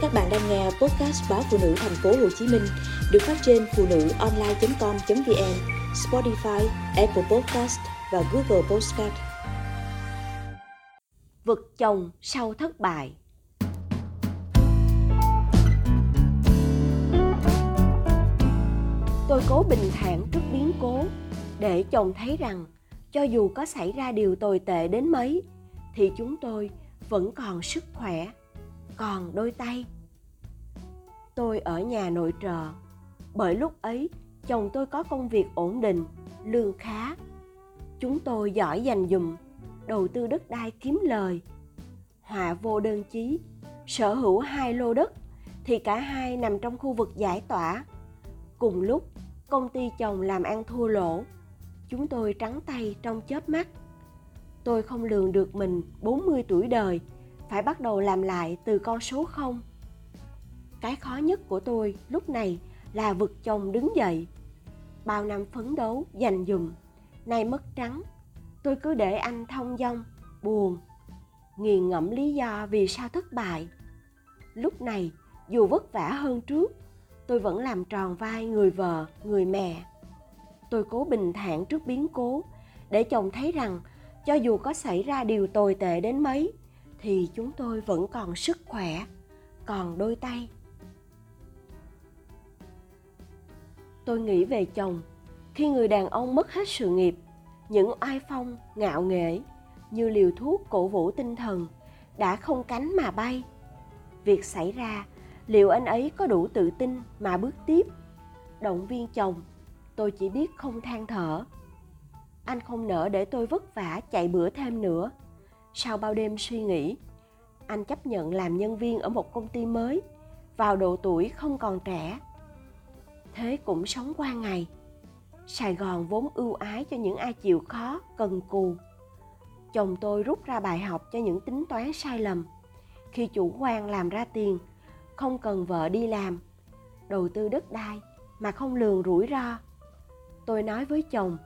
Các bạn đang nghe podcast báo phụ nữ thành phố Hồ Chí Minh được phát trên phụ nữ online.com.vn, Spotify, Apple Podcast và Google Podcast. Vực chồng sau thất bại Tôi cố bình thản trước biến cố để chồng thấy rằng cho dù có xảy ra điều tồi tệ đến mấy thì chúng tôi vẫn còn sức khỏe còn đôi tay. Tôi ở nhà nội trợ, bởi lúc ấy chồng tôi có công việc ổn định, lương khá. Chúng tôi giỏi dành dùm, đầu tư đất đai kiếm lời. Họa vô đơn chí, sở hữu hai lô đất thì cả hai nằm trong khu vực giải tỏa. Cùng lúc, công ty chồng làm ăn thua lỗ, chúng tôi trắng tay trong chớp mắt. Tôi không lường được mình 40 tuổi đời phải bắt đầu làm lại từ con số không. Cái khó nhất của tôi lúc này là vực chồng đứng dậy. Bao năm phấn đấu, dành dùm nay mất trắng. Tôi cứ để anh thông dong, buồn nghiền ngẫm lý do vì sao thất bại. Lúc này, dù vất vả hơn trước, tôi vẫn làm tròn vai người vợ, người mẹ. Tôi cố bình thản trước biến cố, để chồng thấy rằng cho dù có xảy ra điều tồi tệ đến mấy thì chúng tôi vẫn còn sức khỏe, còn đôi tay. Tôi nghĩ về chồng, khi người đàn ông mất hết sự nghiệp, những oai phong, ngạo nghễ như liều thuốc cổ vũ tinh thần đã không cánh mà bay. Việc xảy ra, liệu anh ấy có đủ tự tin mà bước tiếp? Động viên chồng, tôi chỉ biết không than thở. Anh không nỡ để tôi vất vả chạy bữa thêm nữa sau bao đêm suy nghĩ. Anh chấp nhận làm nhân viên ở một công ty mới, vào độ tuổi không còn trẻ. Thế cũng sống qua ngày. Sài gòn vốn ưu ái cho những ai chịu khó, cần cù. Chồng tôi rút ra bài học cho những tính toán sai lầm. Khi chủ quan làm ra tiền, không cần vợ đi làm. Đầu tư đất đai mà không lường rủi ro. Tôi nói với chồng,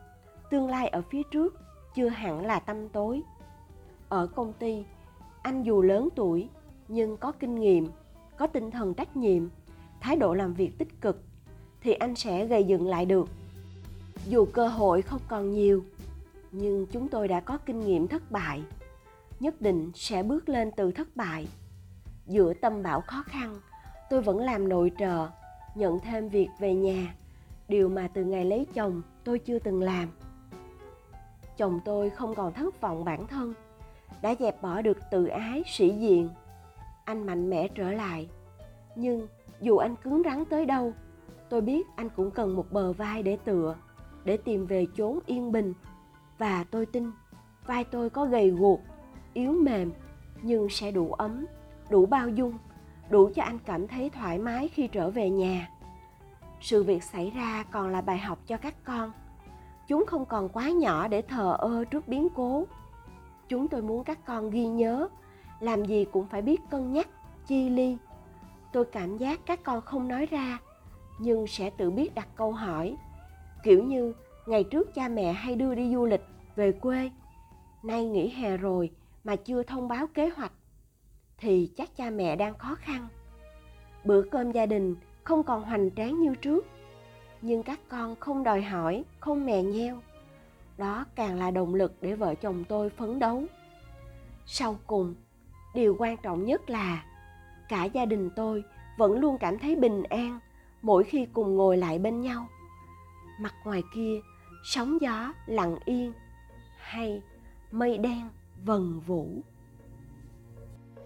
tương lai ở phía trước chưa hẳn là tâm tối ở công ty. Anh dù lớn tuổi, nhưng có kinh nghiệm, có tinh thần trách nhiệm, thái độ làm việc tích cực, thì anh sẽ gây dựng lại được. Dù cơ hội không còn nhiều, nhưng chúng tôi đã có kinh nghiệm thất bại. Nhất định sẽ bước lên từ thất bại. Giữa tâm bão khó khăn, tôi vẫn làm nội trợ, nhận thêm việc về nhà, điều mà từ ngày lấy chồng tôi chưa từng làm. Chồng tôi không còn thất vọng bản thân đã dẹp bỏ được tự ái sĩ diện. Anh mạnh mẽ trở lại. Nhưng dù anh cứng rắn tới đâu, tôi biết anh cũng cần một bờ vai để tựa, để tìm về chốn yên bình. Và tôi tin vai tôi có gầy guộc, yếu mềm, nhưng sẽ đủ ấm, đủ bao dung, đủ cho anh cảm thấy thoải mái khi trở về nhà. Sự việc xảy ra còn là bài học cho các con. Chúng không còn quá nhỏ để thờ ơ trước biến cố chúng tôi muốn các con ghi nhớ. Làm gì cũng phải biết cân nhắc, chi ly. Tôi cảm giác các con không nói ra, nhưng sẽ tự biết đặt câu hỏi. Kiểu như, ngày trước cha mẹ hay đưa đi du lịch, về quê. Nay nghỉ hè rồi mà chưa thông báo kế hoạch, thì chắc cha mẹ đang khó khăn. Bữa cơm gia đình không còn hoành tráng như trước, nhưng các con không đòi hỏi, không mè nheo đó càng là động lực để vợ chồng tôi phấn đấu. Sau cùng, điều quan trọng nhất là cả gia đình tôi vẫn luôn cảm thấy bình an mỗi khi cùng ngồi lại bên nhau. Mặt ngoài kia, sóng gió lặng yên hay mây đen vần vũ.